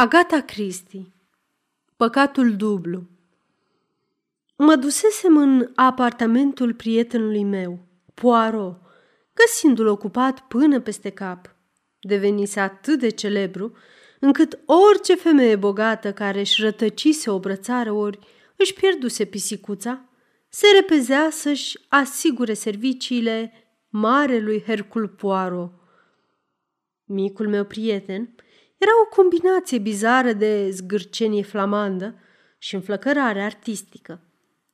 Agata Christie Păcatul dublu Mă dusesem în apartamentul prietenului meu, Poirot, găsindu-l ocupat până peste cap. Devenise atât de celebru, încât orice femeie bogată care își rătăcise o brățară ori își pierduse pisicuța, se repezea să-și asigure serviciile marelui Hercul Poirot. Micul meu prieten era o combinație bizară de zgârcenie flamandă și înflăcărare artistică.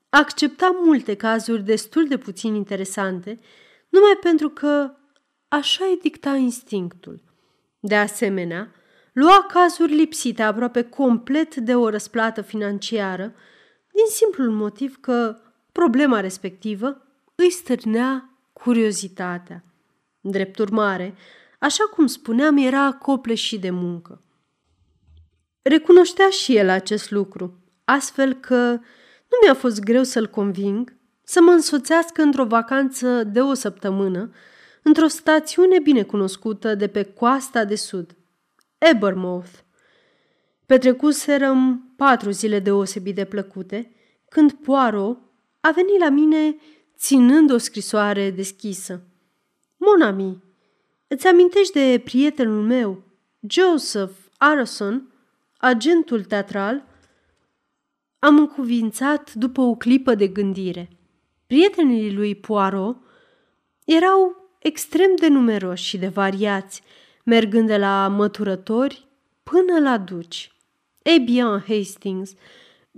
Accepta multe cazuri destul de puțin interesante, numai pentru că așa îi dicta instinctul. De asemenea, lua cazuri lipsite aproape complet de o răsplată financiară, din simplul motiv că problema respectivă îi stârnea curiozitatea. Drept urmare, Așa cum spuneam, era copleșit de muncă. Recunoștea și el acest lucru, astfel că nu mi-a fost greu să-l conving să mă însoțească într-o vacanță de o săptămână într-o stațiune bine cunoscută de pe coasta de sud, Ebermouth. Petrecuserăm patru zile deosebit de plăcute, când Poirot a venit la mine ținând o scrisoare deschisă. Monami, Îți amintești de prietenul meu, Joseph Arson, agentul teatral? Am încuvințat după o clipă de gândire. Prietenii lui Poirot erau extrem de numeroși și de variați, mergând de la măturători până la duci. Ei bien, Hastings,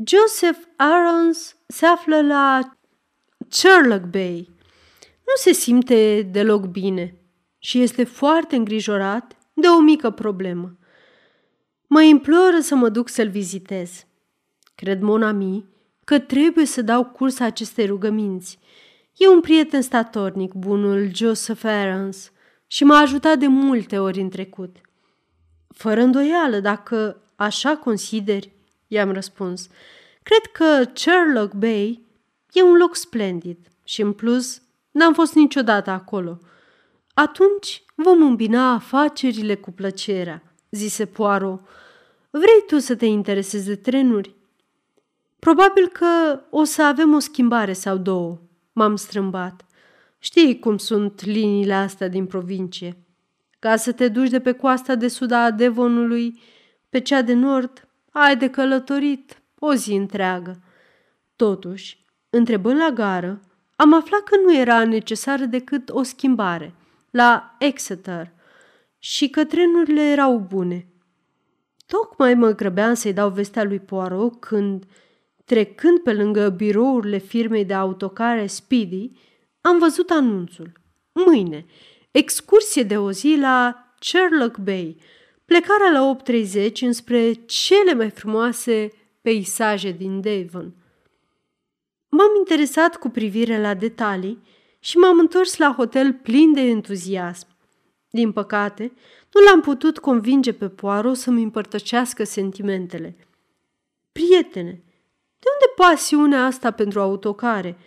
Joseph Arons se află la Sherlock Bay. Nu se simte deloc bine și este foarte îngrijorat de o mică problemă. Mă imploră să mă duc să-l vizitez. Cred, Monami, că trebuie să dau curs acestei rugăminți. E un prieten statornic, bunul Joseph Aarons, și m-a ajutat de multe ori în trecut. Fără îndoială, dacă așa consideri, i-am răspuns, cred că Sherlock Bay e un loc splendid și, în plus, n-am fost niciodată acolo – atunci vom îmbina afacerile cu plăcerea, zise Poirot. Vrei tu să te interesezi de trenuri? Probabil că o să avem o schimbare sau două, m-am strâmbat. Știi cum sunt liniile astea din provincie. Ca să te duci de pe coasta de sud a Devonului pe cea de nord, ai de călătorit o zi întreagă. Totuși, întrebând la gară, am aflat că nu era necesară decât o schimbare – la Exeter și că trenurile erau bune. Tocmai mă grăbeam să-i dau vestea lui Poirot când, trecând pe lângă birourile firmei de autocare Speedy, am văzut anunțul. Mâine, excursie de o zi la Sherlock Bay, plecarea la 8.30 înspre cele mai frumoase peisaje din Devon. M-am interesat cu privire la detalii și m-am întors la hotel plin de entuziasm. Din păcate, nu l-am putut convinge pe Poirot să-mi împărtășească sentimentele. Prietene, de unde pasiunea asta pentru autocare?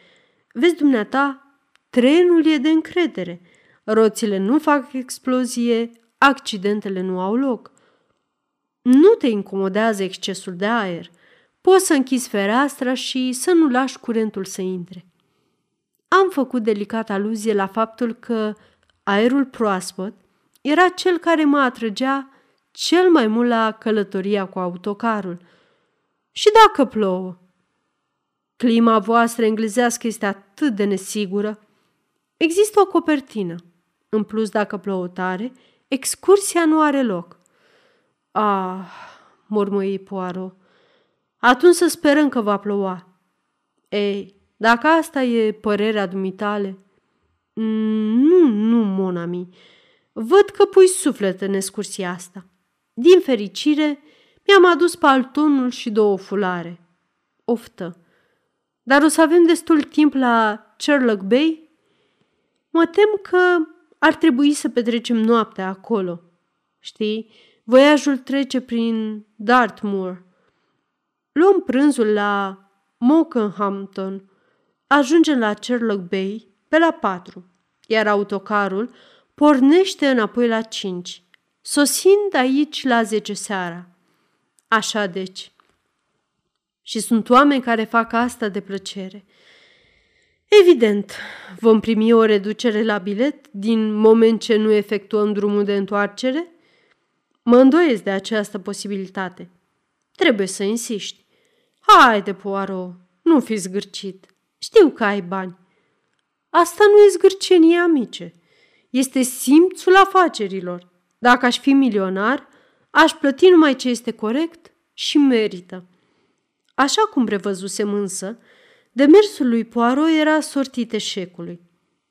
Vezi dumneata, trenul e de încredere. Roțile nu fac explozie, accidentele nu au loc. Nu te incomodează excesul de aer. Poți să închizi fereastra și să nu lași curentul să intre. Am făcut delicat aluzie la faptul că aerul proaspăt era cel care mă atrăgea cel mai mult la călătoria cu autocarul. Și dacă plouă? Clima voastră englezească este atât de nesigură. Există o copertină. În plus, dacă plouă tare, excursia nu are loc. Ah, mormăi Poirot. Atunci să sperăm că va ploua. Ei, dacă asta e părerea dumitale... Mm, nu, nu, monami. Văd că pui suflet în excursia asta. Din fericire, mi-am adus paltonul și două fulare. Oftă. Dar o să avem destul timp la Sherlock Bay? Mă tem că ar trebui să petrecem noaptea acolo. Știi, voiajul trece prin Dartmoor. Luăm prânzul la Mokenhampton Ajungem la Sherlock Bay pe la 4, iar autocarul pornește înapoi la 5, sosind aici la 10 seara. Așa deci. Și sunt oameni care fac asta de plăcere. Evident, vom primi o reducere la bilet din moment ce nu efectuăm drumul de întoarcere? Mă îndoiesc de această posibilitate. Trebuie să insiști. Haide, Poirot, nu fi zgârcit. Știu că ai bani. Asta nu e zgârcenie, amice. Este simțul afacerilor. Dacă aș fi milionar, aș plăti numai ce este corect și merită. Așa cum prevăzusem însă, demersul lui Poirot era sortit eșecului.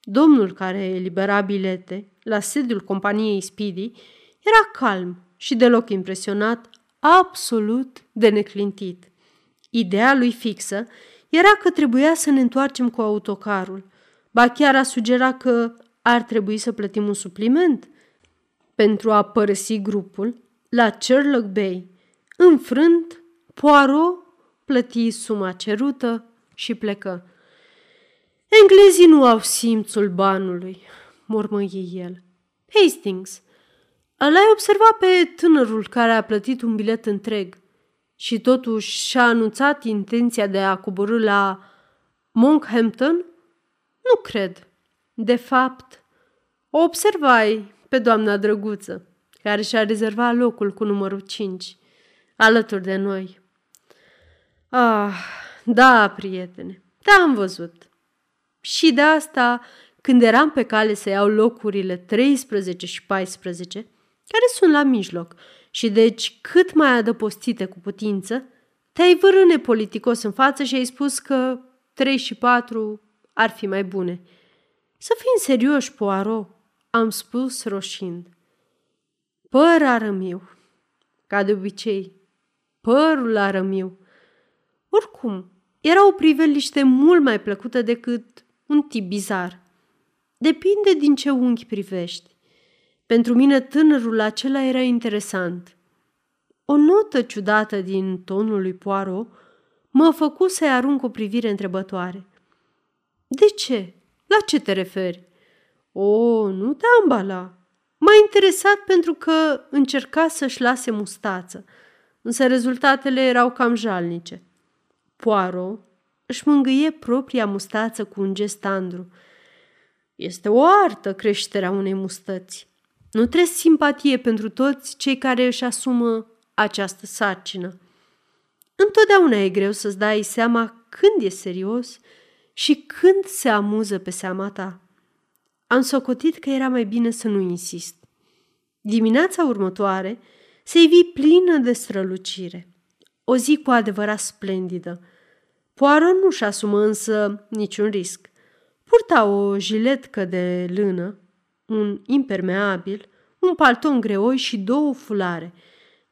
Domnul care elibera bilete la sediul companiei Speedy era calm și deloc impresionat, absolut de neclintit. Ideea lui fixă era că trebuia să ne întoarcem cu autocarul. Ba chiar a sugera că ar trebui să plătim un supliment pentru a părăsi grupul la Sherlock Bay. Înfrânt, Poirot plăti suma cerută și plecă. Englezii nu au simțul banului, mormăie el. Hastings, l-ai observat pe tânărul care a plătit un bilet întreg și totuși și-a anunțat intenția de a coborâ la Monkhampton? Nu cred. De fapt, o observai pe doamna drăguță, care și-a rezervat locul cu numărul 5, alături de noi. Ah, da, prietene, da, am văzut. Și de asta, când eram pe cale să iau locurile 13 și 14, care sunt la mijloc, și deci cât mai adăpostite cu putință, te-ai vârâne politicos în față și ai spus că 3 și 4 ar fi mai bune. Să fim serioși, Poirot, am spus roșind. Păr arămiu, ca de obicei, părul arămiu. Oricum, era o priveliște mult mai plăcută decât un tip bizar. Depinde din ce unghi privești. Pentru mine tânărul acela era interesant. O notă ciudată din tonul lui Poirot mă făcu să-i arunc o privire întrebătoare. De ce? La ce te referi? O, nu te ambala. M-a interesat pentru că încerca să-și lase mustață, însă rezultatele erau cam jalnice. Poirot își mângâie propria mustață cu un gest tandru. Este o artă creșterea unei mustăți. Nu trebuie simpatie pentru toți cei care își asumă această sarcină. Întotdeauna e greu să-ți dai seama când e serios și când se amuză pe seama ta. Am socotit că era mai bine să nu insist. Dimineața următoare se ivi plină de strălucire. O zi cu adevărat splendidă. Poirot nu-și asumă însă niciun risc. Purta o jiletcă de lână, un impermeabil, un palton greoi și două fulare,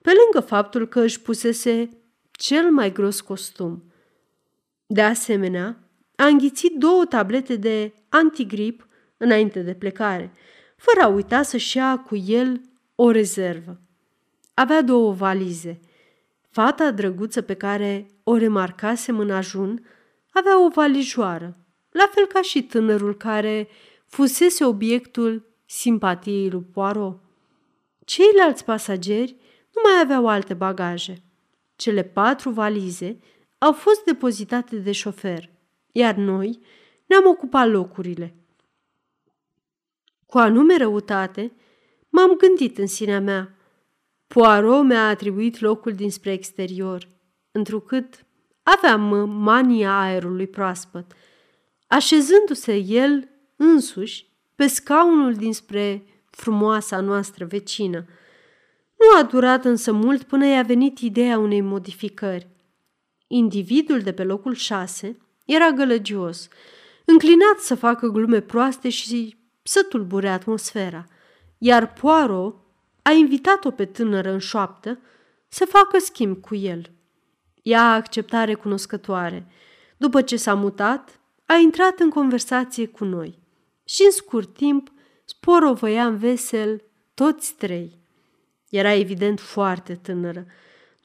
pe lângă faptul că își pusese cel mai gros costum. De asemenea, a înghițit două tablete de antigrip înainte de plecare, fără a uita să-și ia cu el o rezervă. Avea două valize. Fata drăguță pe care o remarcasem în ajun avea o valijoară, la fel ca și tânărul care fusese obiectul simpatiei lui Poirot. Ceilalți pasageri nu mai aveau alte bagaje. Cele patru valize au fost depozitate de șofer, iar noi ne-am ocupat locurile. Cu anume răutate, m-am gândit în sinea mea. Poirot mi-a atribuit locul dinspre exterior, întrucât aveam mania aerului proaspăt. Așezându-se el însuși pe scaunul dinspre frumoasa noastră vecină. Nu a durat însă mult până i-a venit ideea unei modificări. Individul de pe locul șase era gălăgios, înclinat să facă glume proaste și să tulbure atmosfera, iar Poirot a invitat-o pe tânără în șoaptă să facă schimb cu el. Ea a acceptat recunoscătoare. După ce s-a mutat, a intrat în conversație cu noi și în scurt timp sporovăiam vesel toți trei. Era evident foarte tânără.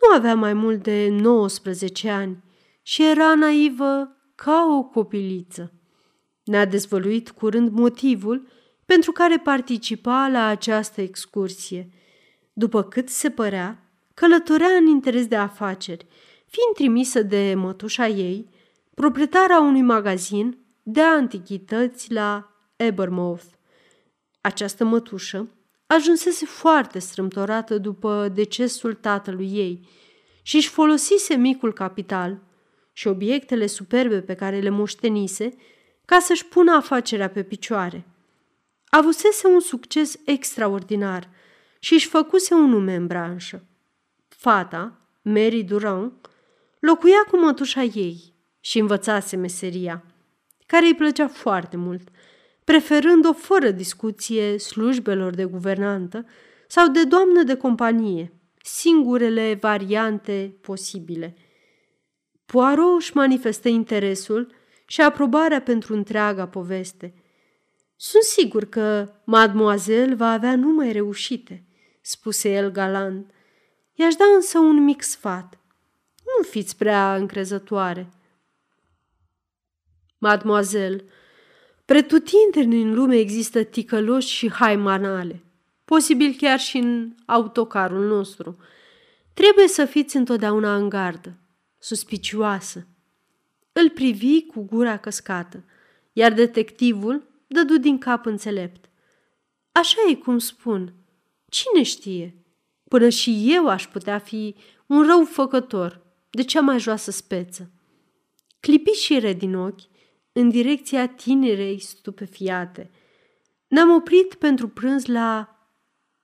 Nu avea mai mult de 19 ani și era naivă ca o copiliță. Ne-a dezvăluit curând motivul pentru care participa la această excursie, după cât se părea călătorea în interes de afaceri, fiind trimisă de mătușa ei, proprietara unui magazin de antichități la Ebermouth. Această mătușă ajunsese foarte strâmtorată după decesul tatălui ei și își folosise micul capital și obiectele superbe pe care le moștenise ca să-și pună afacerea pe picioare. Avusese un succes extraordinar și își făcuse un nume în branșă. Fata, Mary Durand, locuia cu mătușa ei și învățase meseria, care îi plăcea foarte mult, preferând-o fără discuție slujbelor de guvernantă sau de doamnă de companie, singurele variante posibile. Poirot își manifestă interesul și aprobarea pentru întreaga poveste. Sunt sigur că mademoiselle va avea numai reușite, spuse el galant. I-aș da însă un mic sfat. Nu fiți prea încrezătoare. Mademoiselle, pretutindeni în lume există ticăloși și haimanale, posibil chiar și în autocarul nostru. Trebuie să fiți întotdeauna în gardă, suspicioasă. Îl privi cu gura căscată, iar detectivul dădu din cap înțelept. Așa e cum spun. Cine știe? Până și eu aș putea fi un rău făcător de cea mai joasă speță. Clipi și din ochi în direcția tinerei stupefiate. Ne-am oprit pentru prânz la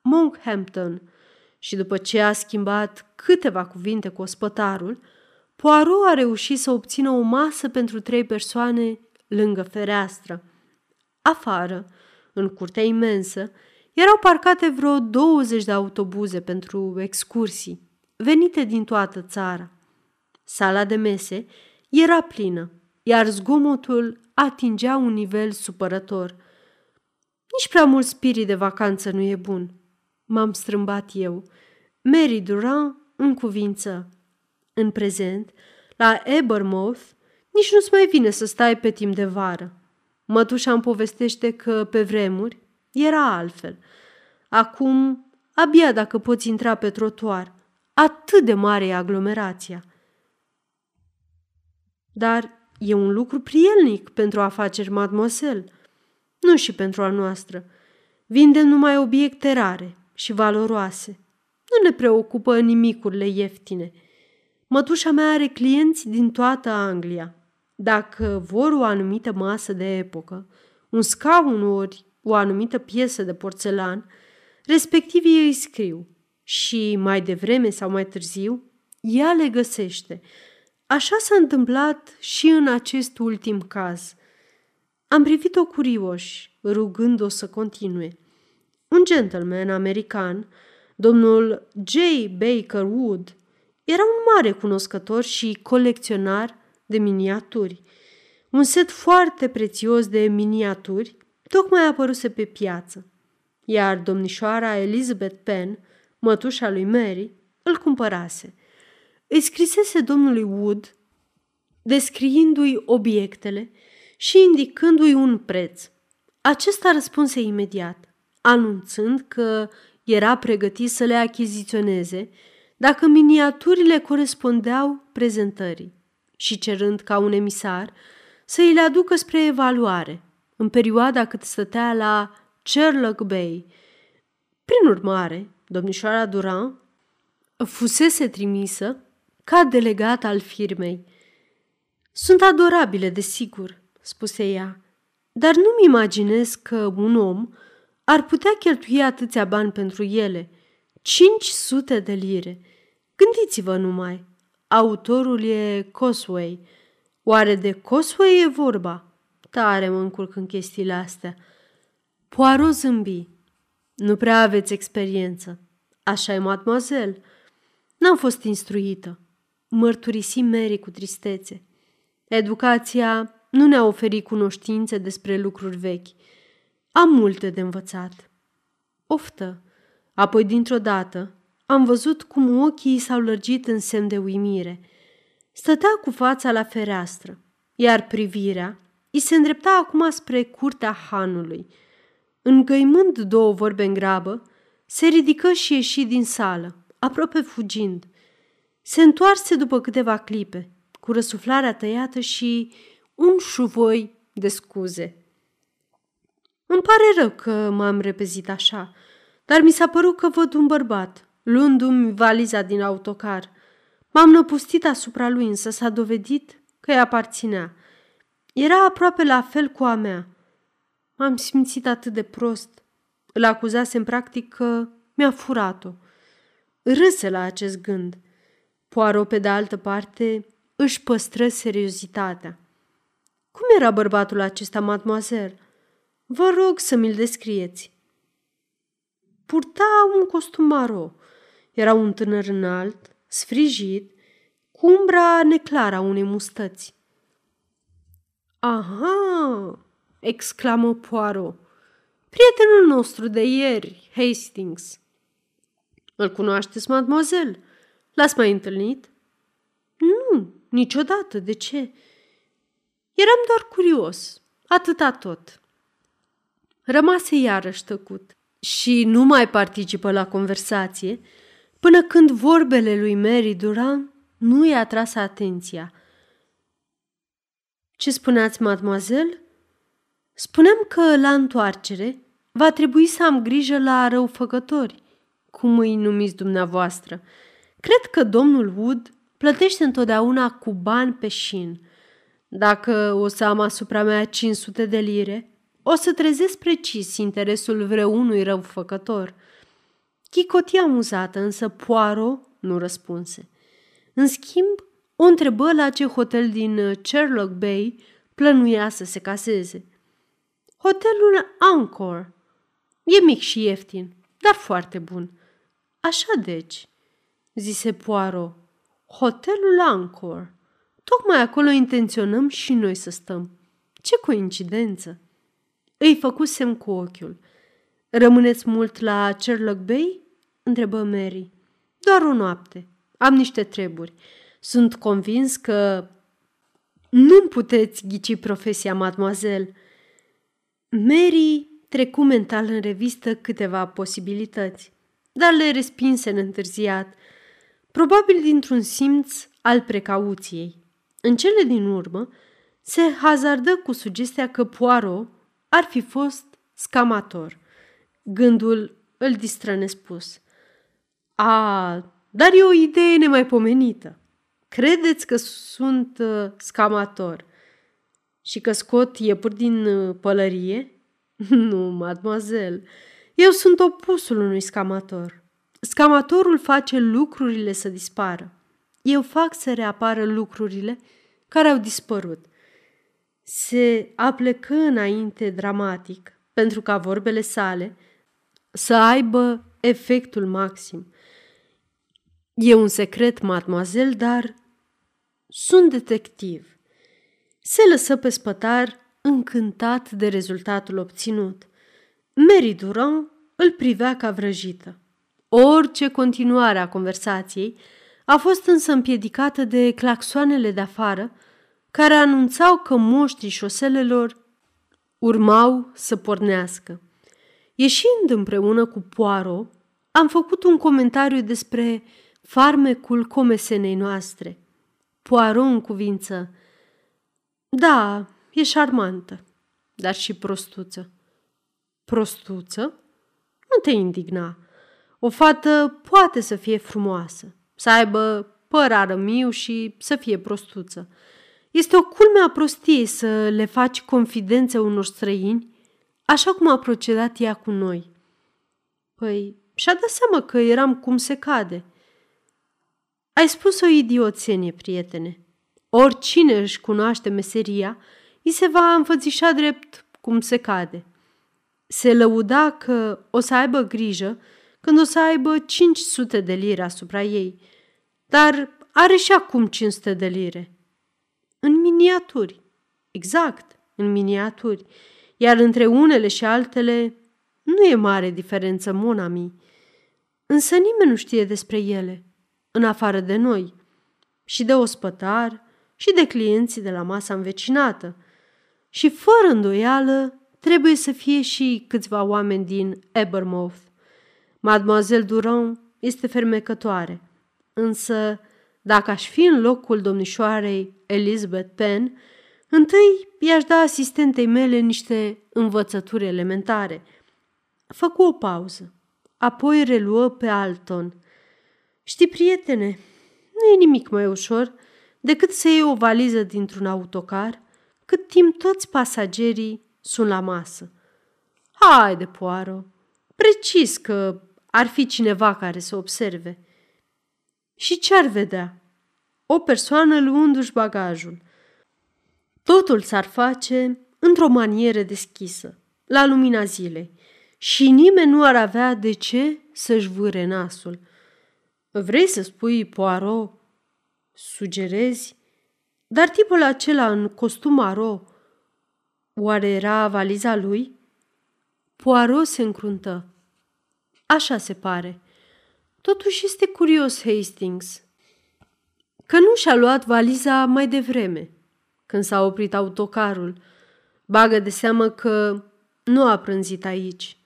Monkhampton și după ce a schimbat câteva cuvinte cu ospătarul, Poirot a reușit să obțină o masă pentru trei persoane lângă fereastră. Afară, în curtea imensă, erau parcate vreo 20 de autobuze pentru excursii, venite din toată țara. Sala de mese era plină, iar zgomotul atingea un nivel supărător. Nici prea mult spirit de vacanță nu e bun, m-am strâmbat eu. Mary Durand în cuvință. În prezent, la Ebermouth, nici nu-ți mai vine să stai pe timp de vară. Mătușa îmi povestește că, pe vremuri, era altfel. Acum, abia dacă poți intra pe trotuar. Atât de mare e aglomerația. Dar e un lucru prielnic pentru afaceri, mademoiselle. Nu și pentru a noastră. Vindem numai obiecte rare și valoroase. Nu ne preocupă nimicurile ieftine. Mătușa mea are clienți din toată Anglia. Dacă vor o anumită masă de epocă, un scaun ori o anumită piesă de porțelan, respectivii îi scriu și mai devreme sau mai târziu ea le găsește. Așa s-a întâmplat și în acest ultim caz. Am privit-o curioși, rugând-o să continue. Un gentleman american, domnul J. Baker Wood, era un mare cunoscător și colecționar de miniaturi. Un set foarte prețios de miniaturi tocmai apăruse pe piață, iar domnișoara Elizabeth Penn, mătușa lui Mary, îl cumpărase. Îi scrisese domnului Wood, descriindu-i obiectele și indicându-i un preț. Acesta răspunse imediat, anunțând că era pregătit să le achiziționeze dacă miniaturile corespundeau prezentării și cerând ca un emisar să îi le aducă spre evaluare în perioada cât stătea la Sherlock Bay. Prin urmare, domnișoara Durand fusese trimisă ca delegat al firmei. Sunt adorabile, desigur, spuse ea, dar nu-mi imaginez că un om ar putea cheltui atâția bani pentru ele. 500 de lire. Gândiți-vă numai. Autorul e Cosway. Oare de Cosway e vorba? Tare mă încurc în chestiile astea. Poirot zâmbi. Nu prea aveți experiență. Așa e, mademoiselle. N-am fost instruită. Mărturisi Mary cu tristețe. Educația nu ne-a oferit cunoștințe despre lucruri vechi. Am multe de învățat. Oftă. Apoi, dintr-o dată, am văzut cum ochii s-au lărgit în semn de uimire. Stătea cu fața la fereastră, iar privirea îi se îndrepta acum spre curtea hanului. Îngăimând două vorbe în grabă, se ridică și ieși din sală, aproape fugind. Se întoarse după câteva clipe, cu răsuflarea tăiată și un șuvoi de scuze. Îmi pare rău că m-am repezit așa, dar mi s-a părut că văd un bărbat, luându-mi valiza din autocar. M-am năpustit asupra lui, însă s-a dovedit că îi aparținea. Era aproape la fel cu a mea. M-am simțit atât de prost. Îl acuzasem practic că mi-a furat-o. Râse la acest gând. Poirot, pe de altă parte, își păstră seriozitatea. Cum era bărbatul acesta, mademoiselle? Vă rog să mi-l descrieți. Purta un costum maro. Era un tânăr înalt, sfrijit, cu umbra neclară a unei mustăți. Aha!" exclamă Poirot. Prietenul nostru de ieri, Hastings. Îl cunoașteți, mademoiselle? L-ați mai întâlnit? Nu, niciodată. De ce? Eram doar curios. Atâta tot. Rămase iarăși tăcut și nu mai participă la conversație până când vorbele lui Mary Duran nu i-a tras atenția. Ce spuneați, mademoiselle? Spuneam că, la întoarcere, va trebui să am grijă la răufăcători, cum îi numiți dumneavoastră. Cred că domnul Wood plătește întotdeauna cu bani pe șin. Dacă o să am asupra mea 500 de lire, o să trezesc precis interesul vreunui răufăcător. Chicotia amuzată, însă Poirot nu răspunse. În schimb, o întrebă la ce hotel din Sherlock Bay plănuia să se caseze. Hotelul Anchor. E mic și ieftin, dar foarte bun. Așa deci, zise Poirot, hotelul Anchor. Tocmai acolo intenționăm și noi să stăm. Ce coincidență! Îi făcusem cu ochiul. Rămâneți mult la Sherlock Bay? întrebă Mary. Doar o noapte. Am niște treburi. Sunt convins că nu puteți ghici profesia, mademoiselle. Mary trecu mental în revistă câteva posibilități, dar le respinse întârziat, probabil dintr-un simț al precauției. În cele din urmă, se hazardă cu sugestia că Poirot ar fi fost scamator. Gândul îl distră nespus. A, dar e o idee nemaipomenită. Credeți că sunt uh, scamator și că scot iepuri din uh, pălărie? nu, mademoiselle, eu sunt opusul unui scamator. Scamatorul face lucrurile să dispară. Eu fac să reapară lucrurile care au dispărut. Se aplecă înainte dramatic pentru ca vorbele sale să aibă efectul maxim. E un secret, mademoiselle, dar sunt detectiv. Se lăsă pe spătar încântat de rezultatul obținut. Mary Durand îl privea ca vrăjită. Orice continuare a conversației a fost însă împiedicată de claxoanele de afară, care anunțau că moștrii șoselelor urmau să pornească. Ieșind împreună cu Poirot, am făcut un comentariu despre farmecul comesenei noastre. Poirot în cuvință. Da, e șarmantă, dar și prostuță. Prostuță? Nu te indigna. O fată poate să fie frumoasă, să aibă păr arămiu și să fie prostuță. Este o culme a prostiei să le faci confidențe unor străini, așa cum a procedat ea cu noi. Păi, și-a dat seama că eram cum se cade. Ai spus o idioțenie, prietene. Oricine își cunoaște meseria, îi se va înfățișa drept cum se cade. Se lăuda că o să aibă grijă când o să aibă 500 de lire asupra ei, dar are și acum 500 de lire. În miniaturi. Exact, în miniaturi. Iar între unele și altele nu e mare diferență, monami. Însă nimeni nu știe despre ele, în afară de noi, și de ospătar, și de clienții de la masa învecinată. Și fără îndoială trebuie să fie și câțiva oameni din Ebermouth. Mademoiselle Durand este fermecătoare. Însă, dacă aș fi în locul domnișoarei Elizabeth Penn, întâi i-aș da asistentei mele niște învățături elementare. Făcu o pauză, apoi reluă pe Alton. Știi, prietene, nu e nimic mai ușor decât să iei o valiză dintr-un autocar cât timp toți pasagerii sunt la masă. Haide, Poaro, precis că ar fi cineva care să observe. Și ce ar vedea? O persoană luându-și bagajul. Totul s-ar face într-o manieră deschisă, la lumina zilei, și nimeni nu ar avea de ce să-și vâre nasul. Vrei să spui, Poirot? Sugerezi? Dar tipul acela în costum maro, oare era valiza lui? Poirot se încruntă. Așa se pare. Totuși este curios Hastings că nu și-a luat valiza mai devreme, când s-a oprit autocarul. Bagă de seamă că nu a prânzit aici.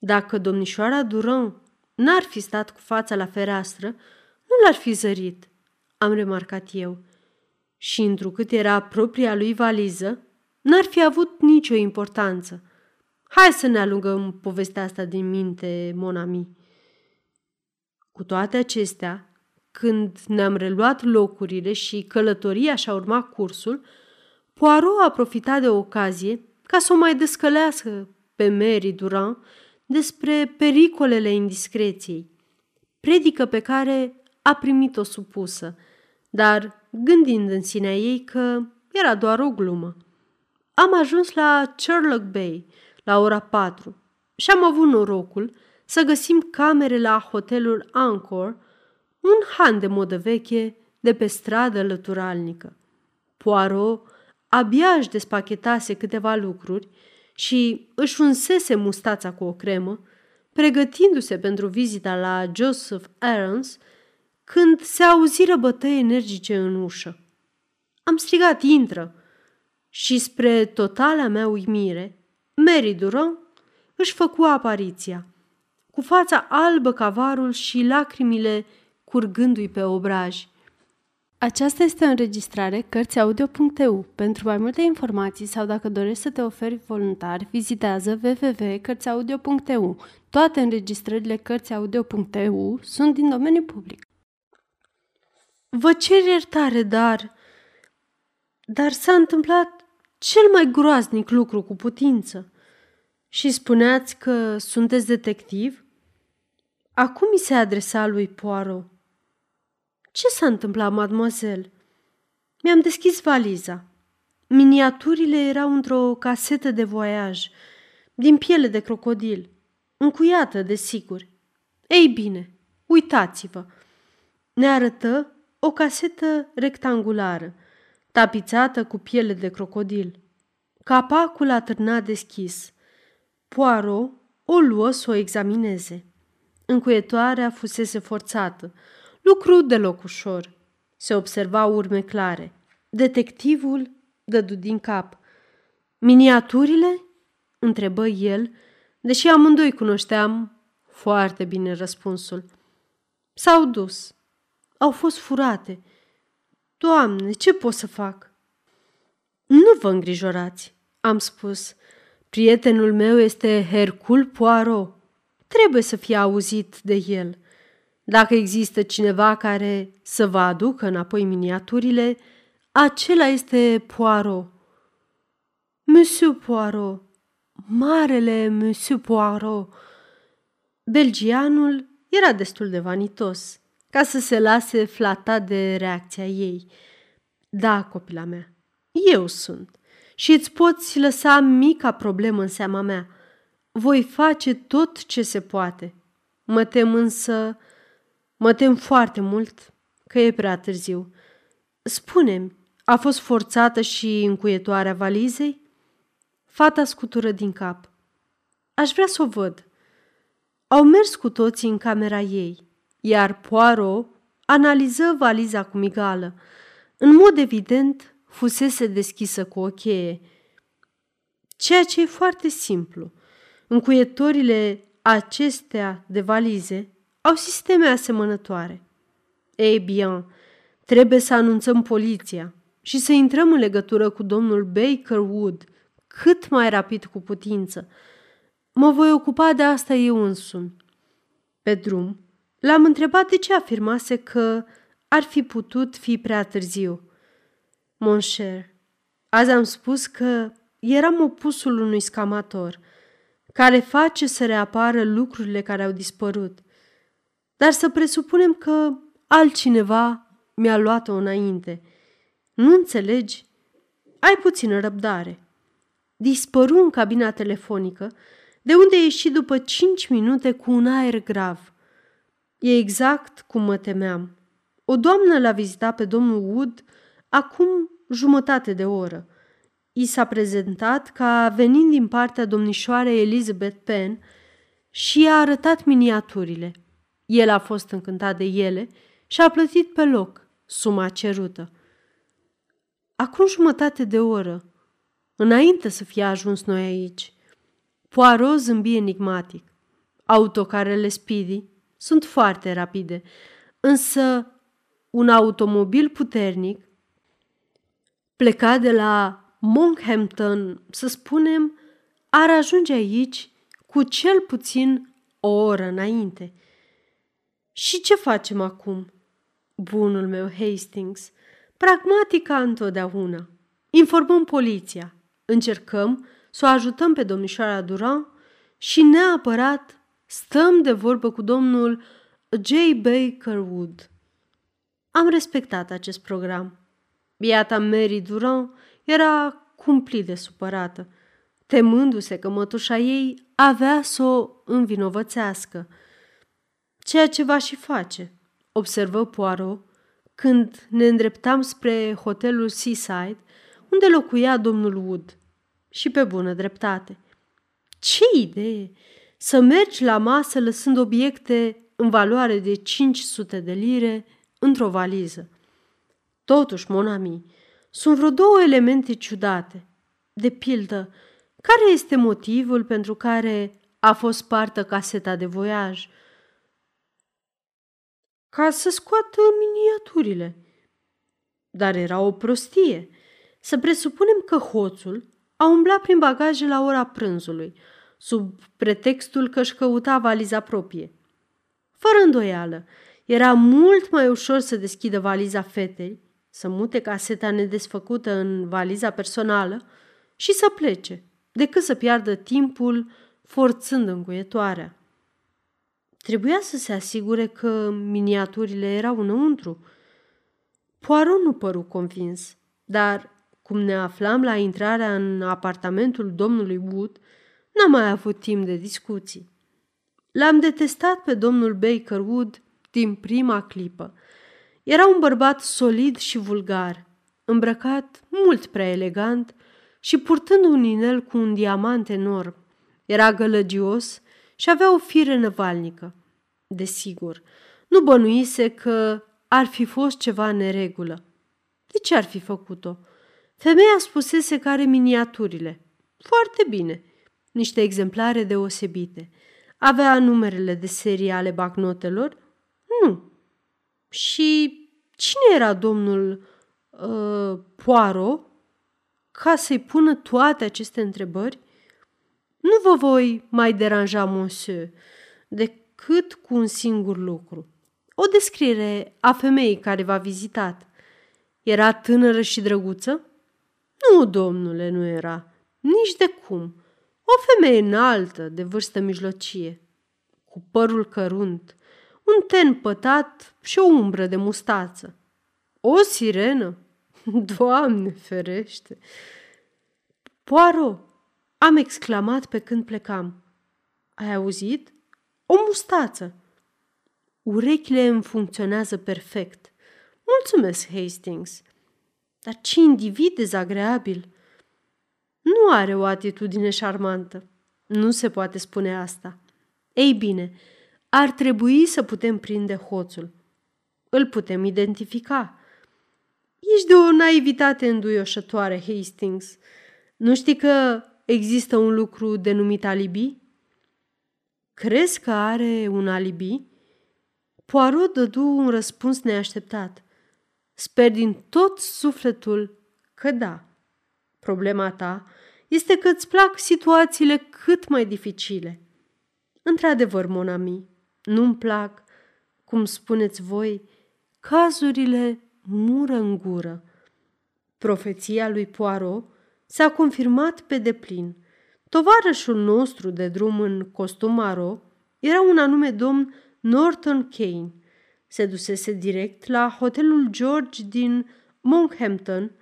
Dacă domnișoara Durand n-ar fi stat cu fața la fereastră, nu l-ar fi zărit, am remarcat eu. Și întrucât era propria lui valiză, n-ar fi avut nicio importanță. Hai să ne alungăm povestea asta din minte, monami. Cu toate acestea, când ne-am reluat locurile și călătoria și-a urmat cursul, Poirot a profitat de ocazie ca să o mai descălească pe Mary Durand despre pericolele indiscreției, predică pe care a primit-o supusă, dar gândind în sinea ei că era doar o glumă. Am ajuns la Sherlock Bay la ora 4 și am avut norocul să găsim camere la hotelul Angkor, un han de modă veche de pe stradă lăturalnică. Poirot abia își despachetase câteva lucruri și își unsese mustața cu o cremă, pregătindu-se pentru vizita la Joseph Aarons, când se auziră bătăi energice în ușă. Am strigat, intră! Și spre totala mea uimire, Mary Durand își făcu apariția, cu fața albă ca varul și lacrimile curgându-i pe obraj. Aceasta este o înregistrare Cărțiaudio.eu. Pentru mai multe informații sau dacă dorești să te oferi voluntar, vizitează www.cărțiaudio.eu. Toate înregistrările Cărțiaudio.eu sunt din domeniu public. Vă cer iertare, dar... Dar s-a întâmplat cel mai groaznic lucru cu putință. Și spuneați că sunteți detectiv? Acum mi se adresa lui Poirot. Ce s-a întâmplat, mademoiselle? Mi-am deschis valiza. Miniaturile erau într-o casetă de voiaj, din piele de crocodil, încuiată, desigur. Ei bine, uitați-vă! Ne arătă o casetă rectangulară, tapițată cu piele de crocodil. Capacul atârna deschis. Poirot o luă să o examineze. Încuietoarea fusese forțată, lucru deloc ușor. Se observa urme clare. Detectivul dădu din cap. Miniaturile? întrebă el, deși amândoi cunoșteam foarte bine răspunsul. S-au dus. Au fost furate. Doamne, ce pot să fac? Nu vă îngrijorați, am spus. Prietenul meu este Hercul Poirot. Trebuie să fie auzit de el. Dacă există cineva care să vă aducă înapoi miniaturile, acela este Poirot. Monsieur Poirot, marele Monsieur Poirot. Belgianul era destul de vanitos ca să se lase flatat de reacția ei. Da, copila mea, eu sunt și îți poți lăsa mica problemă în seama mea. Voi face tot ce se poate. Mă tem însă Mă tem foarte mult că e prea târziu. Spune-mi, a fost forțată și încuietoarea valizei? Fata scutură din cap. Aș vrea să o văd. Au mers cu toții în camera ei, iar Poirot analiză valiza cu migală. În mod evident, fusese deschisă cu o cheie. Ceea ce e foarte simplu. Încuietorile acestea de valize au sisteme asemănătoare. Ei bine, trebuie să anunțăm poliția și să intrăm în legătură cu domnul Baker Wood cât mai rapid cu putință. Mă voi ocupa de asta eu însumi. Pe drum, l-am întrebat de ce afirmase că ar fi putut fi prea târziu. Monșer, azi am spus că eram opusul unui scamator, care face să reapară lucrurile care au dispărut. Dar să presupunem că altcineva mi-a luat-o înainte. Nu înțelegi? Ai puțină răbdare. Dispăru în cabina telefonică, de unde ieși după cinci minute cu un aer grav. E exact cum mă temeam. O doamnă l-a vizitat pe domnul Wood acum jumătate de oră. I s-a prezentat ca venind din partea domnișoarei Elizabeth Penn și i-a arătat miniaturile. El a fost încântat de ele și a plătit pe loc suma cerută. Acum jumătate de oră, înainte să fie ajuns noi aici, Poirot zâmbi enigmatic. Autocarele Speedy sunt foarte rapide, însă un automobil puternic plecat de la Monkhampton, să spunem, ar ajunge aici cu cel puțin o oră înainte. Și ce facem acum? Bunul meu Hastings, pragmatica întotdeauna. Informăm poliția, încercăm să o ajutăm pe domnișoara Durand și neapărat stăm de vorbă cu domnul J. Baker Wood. Am respectat acest program. Biata Mary Durand era cumplit de supărată, temându-se că mătușa ei avea să o învinovățească. Ceea ce va și face, observă Poirot, când ne îndreptam spre hotelul Seaside, unde locuia domnul Wood. Și pe bună dreptate. Ce idee! Să mergi la masă lăsând obiecte în valoare de 500 de lire într-o valiză. Totuși, monami, sunt vreo două elemente ciudate. De pildă, care este motivul pentru care a fost partă caseta de voiaj? Ca să scoată miniaturile. Dar era o prostie. Să presupunem că hoțul a umblat prin bagaje la ora prânzului, sub pretextul că își căuta valiza proprie. Fără îndoială, era mult mai ușor să deschidă valiza fetei, să mute caseta nedesfăcută în valiza personală și să plece, decât să piardă timpul forțând încuietoarea. Trebuia să se asigure că miniaturile erau înăuntru. Poirot nu păru convins, dar cum ne aflam la intrarea în apartamentul domnului Wood, n-am mai avut timp de discuții. L-am detestat pe domnul Baker Wood din prima clipă. Era un bărbat solid și vulgar, îmbrăcat mult prea elegant și purtând un inel cu un diamant enorm. Era gălăgios și avea o fire năvalnică. Desigur, nu bănuise că ar fi fost ceva în neregulă. De ce ar fi făcut-o? Femeia spusese că are miniaturile. Foarte bine. Niște exemplare deosebite. Avea numerele de serie ale bacnotelor? Nu. Și cine era domnul uh, Poirot ca să-i pună toate aceste întrebări? Nu vă voi mai deranja, monsieur, decât cu un singur lucru. O descriere a femeii care v-a vizitat. Era tânără și drăguță? Nu, domnule, nu era. Nici de cum. O femeie înaltă, de vârstă mijlocie, cu părul cărunt, un ten pătat și o umbră de mustață. O sirenă? Doamne ferește! Poaro! Am exclamat pe când plecam. Ai auzit? O mustață! Urechile îmi funcționează perfect. Mulțumesc, Hastings. Dar ce individ dezagreabil! Nu are o atitudine șarmantă. Nu se poate spune asta. Ei bine, ar trebui să putem prinde hoțul. Îl putem identifica. Ești de o naivitate înduioșătoare, Hastings. Nu știi că există un lucru denumit alibi? Crezi că are un alibi? Poirot dădu un răspuns neașteptat. Sper din tot sufletul că da. Problema ta este că îți plac situațiile cât mai dificile. Într-adevăr, Monami, nu-mi plac, cum spuneți voi, cazurile mură în gură. Profeția lui Poirot s-a confirmat pe deplin. Tovarășul nostru de drum în costum maro era un anume domn Norton Kane. Se dusese direct la hotelul George din Monkhampton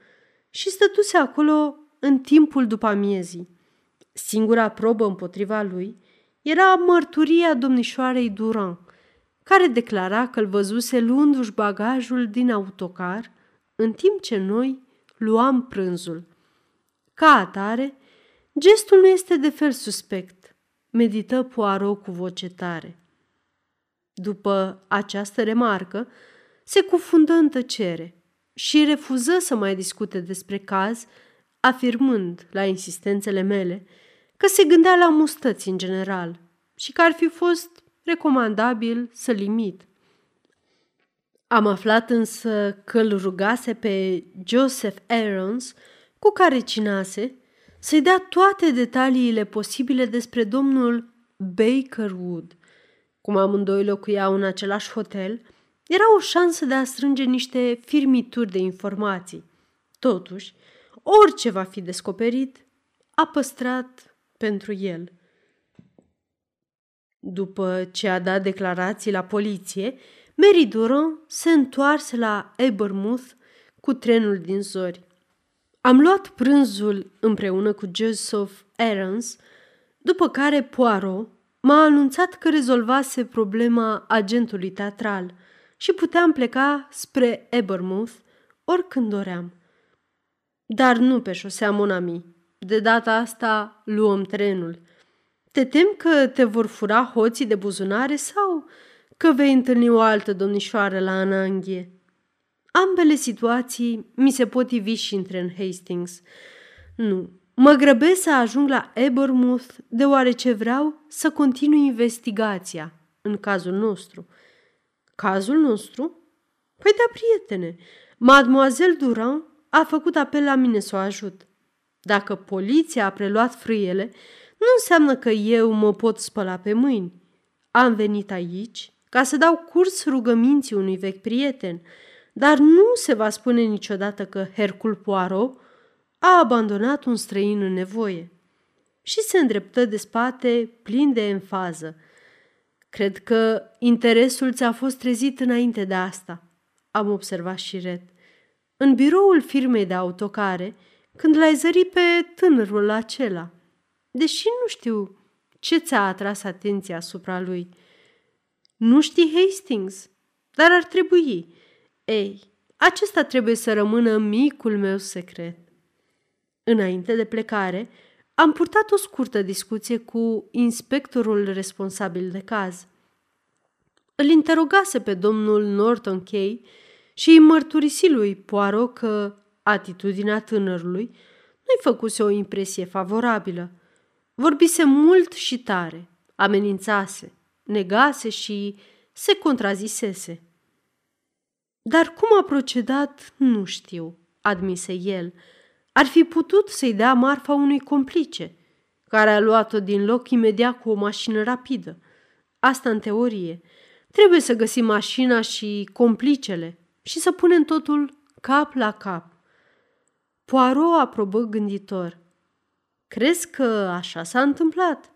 și stătuse acolo în timpul după amiezii. Singura probă împotriva lui era mărturia domnișoarei Duran, care declara că îl văzuse luându-și bagajul din autocar, în timp ce noi luam prânzul. Ca atare, gestul nu este de fel suspect, medită Poirot cu voce tare. După această remarcă, se cufundă în tăcere și refuză să mai discute despre caz, afirmând, la insistențele mele, că se gândea la mustăți în general și că ar fi fost recomandabil să limit. Am aflat însă că îl rugase pe Joseph Aarons, cu care cinase, să-i dea toate detaliile posibile despre domnul Baker Wood. Cum amândoi locuiau în același hotel, era o șansă de a strânge niște firmituri de informații. Totuși, orice va fi descoperit, a păstrat pentru el. După ce a dat declarații la poliție, Mary Durand se întoarse la Abermouth cu trenul din zori. Am luat prânzul împreună cu Joseph Aarons, după care Poirot m-a anunțat că rezolvase problema agentului teatral și puteam pleca spre Abermouth oricând doream. Dar nu pe șosea Monami. De data asta luăm trenul. Te tem că te vor fura hoții de buzunare sau că vei întâlni o altă domnișoară la Ananghie? Ambele situații mi se pot ivi și între în Hastings. Nu, mă grăbesc să ajung la Ebermouth deoarece vreau să continui investigația în cazul nostru. Cazul nostru? Păi da, prietene, Mademoiselle Durand a făcut apel la mine să o ajut. Dacă poliția a preluat frâiele, nu înseamnă că eu mă pot spăla pe mâini. Am venit aici ca să dau curs rugăminții unui vechi prieten, dar nu se va spune niciodată că Hercul Poirot a abandonat un străin în nevoie. Și se îndreptă de spate plin de enfază. Cred că interesul ți-a fost trezit înainte de asta, am observat și red. În biroul firmei de autocare, când l-ai zărit pe tânărul acela – deși nu știu ce ți-a atras atenția asupra lui. Nu știi Hastings, dar ar trebui. Ei, acesta trebuie să rămână micul meu secret. Înainte de plecare, am purtat o scurtă discuție cu inspectorul responsabil de caz. Îl interogase pe domnul Norton Kay și îi mărturisi lui Poirot că atitudinea tânărului nu-i făcuse o impresie favorabilă. Vorbise mult și tare, amenințase, negase și se contrazisese. Dar cum a procedat, nu știu, admise el. Ar fi putut să-i dea marfa unui complice, care a luat-o din loc imediat cu o mașină rapidă. Asta în teorie. Trebuie să găsim mașina și complicele și să punem totul cap la cap. Poirot aprobă gânditor. Crezi că așa s-a întâmplat?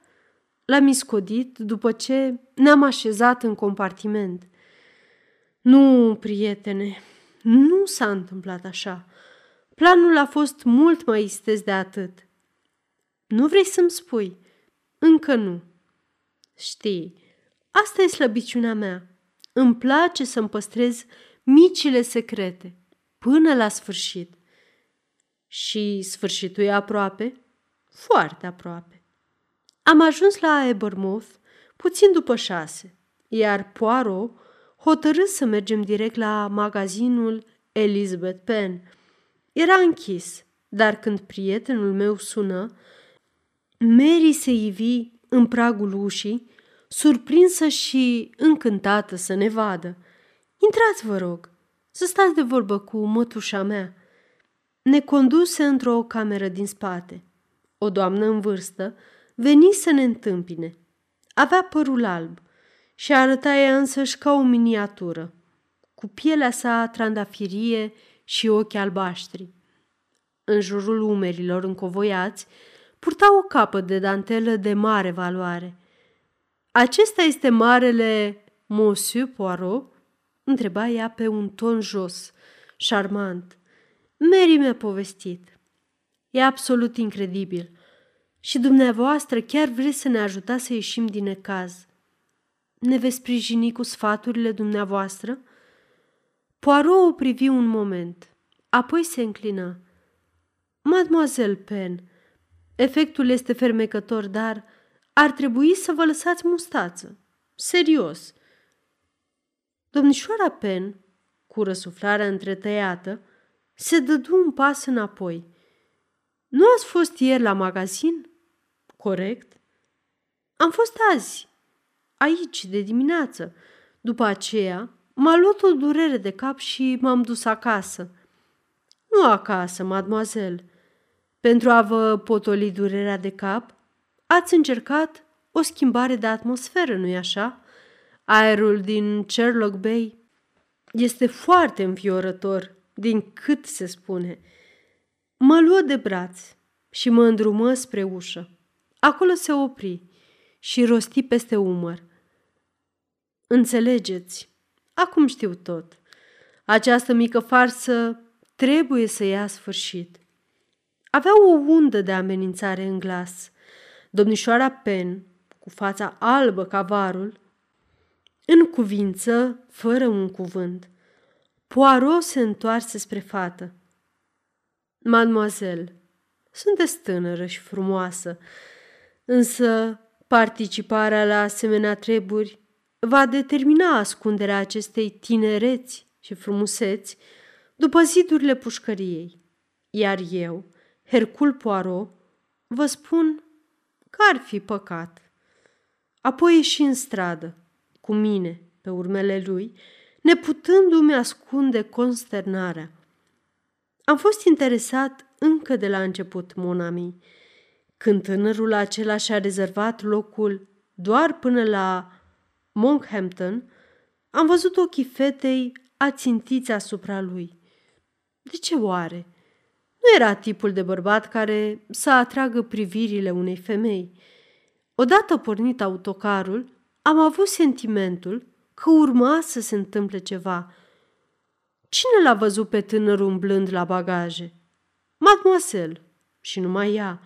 L-am iscodit după ce ne-am așezat în compartiment. Nu, prietene, nu s-a întâmplat așa. Planul a fost mult mai istez de atât. Nu vrei să-mi spui? Încă nu. Știi, asta e slăbiciunea mea. Îmi place să-mi păstrez micile secrete până la sfârșit. Și sfârșitul e aproape? foarte aproape. Am ajuns la Ebermouth puțin după șase, iar Poirot hotărât să mergem direct la magazinul Elizabeth Penn. Era închis, dar când prietenul meu sună, Mary se ivi în pragul ușii, surprinsă și încântată să ne vadă. Intrați, vă rog, să stați de vorbă cu mătușa mea. Ne conduse într-o cameră din spate. O doamnă în vârstă veni să ne întâmpine. Avea părul alb și arăta ea însăși ca o miniatură, cu pielea sa trandafirie și ochi albaștri. În jurul umerilor încovoiați, purta o capă de dantelă de mare valoare. Acesta este marele Monsieur Poirot?" întreba ea pe un ton jos, șarmant. Mary mi-a povestit. E absolut incredibil. Și dumneavoastră chiar vreți să ne ajutați să ieșim din necaz. Ne veți sprijini cu sfaturile dumneavoastră? Poirot o privi un moment, apoi se înclină. Mademoiselle Pen, efectul este fermecător, dar ar trebui să vă lăsați mustață. Serios. Domnișoara Pen, cu răsuflarea întretăiată, se dădu un pas înapoi. Nu ați fost ieri la magazin? Corect. Am fost azi, aici, de dimineață. După aceea, m-a luat o durere de cap și m-am dus acasă. Nu acasă, mademoiselle. Pentru a vă potoli durerea de cap, ați încercat o schimbare de atmosferă, nu-i așa? Aerul din Sherlock Bay este foarte înfiorător, din cât se spune. Mă luă de braț și mă îndrumă spre ușă. Acolo se opri și rosti peste umăr. Înțelegeți, acum știu tot. Această mică farsă trebuie să ia sfârșit. Avea o undă de amenințare în glas. Domnișoara Pen, cu fața albă ca varul, în cuvință, fără un cuvânt. Poirot se întoarse spre fată. Mademoiselle, sunteți tânără și frumoasă, însă participarea la asemenea treburi va determina ascunderea acestei tinereți și frumuseți după zidurile pușcăriei. Iar eu, Hercul Poirot, vă spun că ar fi păcat. Apoi ieși în stradă, cu mine, pe urmele lui, neputându-mi ascunde consternarea. Am fost interesat încă de la început, Monami. Când tânărul acela și-a rezervat locul doar până la Monkhampton, am văzut ochii fetei ațintiți asupra lui. De ce oare? Nu era tipul de bărbat care să atragă privirile unei femei. Odată pornit autocarul, am avut sentimentul că urma să se întâmple ceva. Cine l-a văzut pe tânăr umblând la bagaje? Mademoiselle, și numai ea.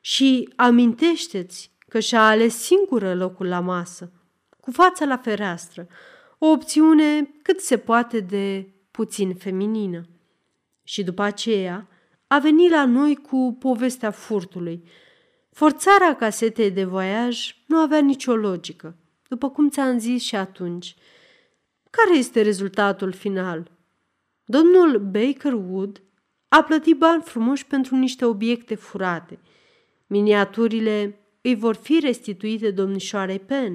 Și amintește-ți că și-a ales singură locul la masă, cu fața la fereastră, o opțiune cât se poate de puțin feminină. Și după aceea a venit la noi cu povestea furtului. Forțarea casetei de voiaj nu avea nicio logică după cum ți-am zis și atunci. Care este rezultatul final? Domnul Baker Wood a plătit bani frumoși pentru niște obiecte furate. Miniaturile îi vor fi restituite domnișoarei Pen.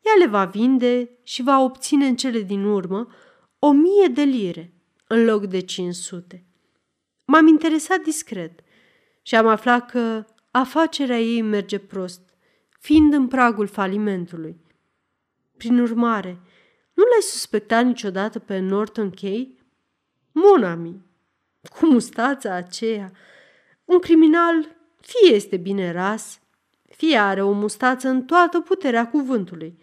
Ea le va vinde și va obține în cele din urmă o mie de lire în loc de 500. M-am interesat discret și am aflat că afacerea ei merge prost, fiind în pragul falimentului. Prin urmare, nu l-ai suspectat niciodată pe Norton Kay? Monami, cu mustața aceea, un criminal fie este bine ras, fie are o mustață în toată puterea cuvântului,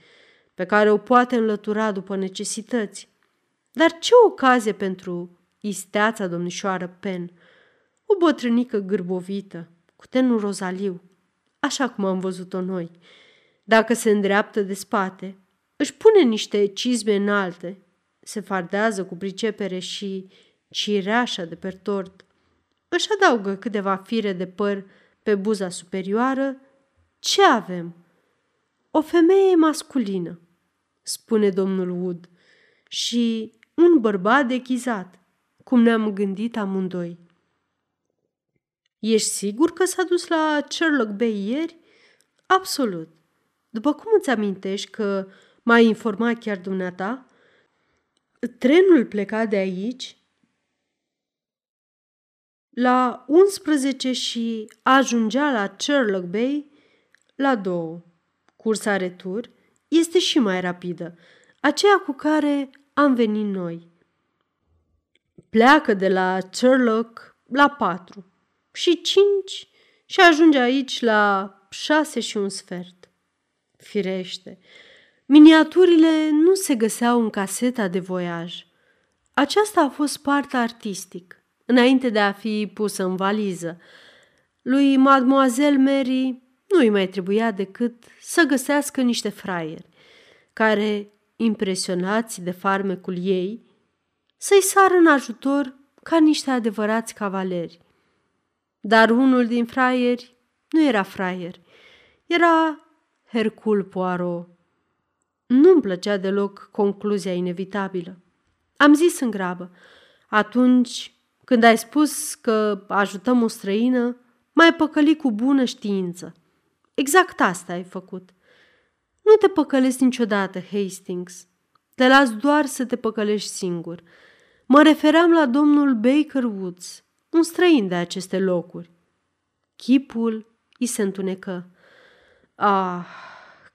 pe care o poate înlătura după necesități. Dar ce ocazie pentru isteața domnișoară Pen, o bătrânică gârbovită, cu tenul rozaliu, așa cum am văzut-o noi. Dacă se îndreaptă de spate, își pune niște cizme înalte, se fardează cu pricepere și cireașa de pertort, își adaugă câteva fire de păr pe buza superioară. Ce avem? O femeie masculină, spune domnul Wood, și un bărbat dechizat, cum ne-am gândit amândoi. Ești sigur că s-a dus la Sherlock Bay ieri? Absolut. După cum îți amintești că m-ai informat chiar dumneata, trenul pleca de aici la 11 și ajungea la Sherlock Bay la 2. Cursa retur este și mai rapidă, aceea cu care am venit noi. Pleacă de la Sherlock la 4 și 5 și ajunge aici la 6 și un sfert. Firește, miniaturile nu se găseau în caseta de voiaj. Aceasta a fost partea artistic, înainte de a fi pusă în valiză. Lui Mademoiselle Mary nu îi mai trebuia decât să găsească niște fraieri, care, impresionați de farmecul ei, să-i sară în ajutor ca niște adevărați cavaleri. Dar unul din fraieri nu era fraier, era Hercul Poirot. Nu-mi plăcea deloc concluzia inevitabilă. Am zis în grabă, atunci când ai spus că ajutăm o străină, mai păcăli cu bună știință. Exact asta ai făcut. Nu te păcălesc niciodată, Hastings. Te las doar să te păcălești singur. Mă refeream la domnul Baker Woods, un străin de aceste locuri. Chipul îi se întunecă. Ah,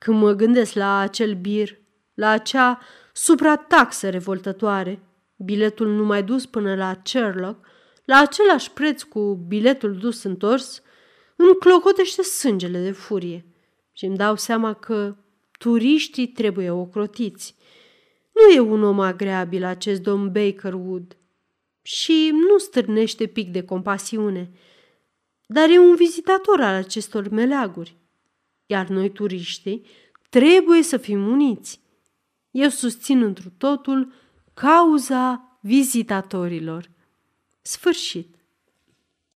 când mă gândesc la acel bir, la acea suprataxă revoltătoare, biletul numai dus până la Sherlock, la același preț cu biletul dus întors, îmi clocotește sângele de furie și îmi dau seama că turiștii trebuie ocrotiți. Nu e un om agreabil acest domn Bakerwood și nu stârnește pic de compasiune, dar e un vizitator al acestor meleaguri, iar noi turiștii trebuie să fim uniți. Eu susțin întru totul cauza vizitatorilor. Sfârșit.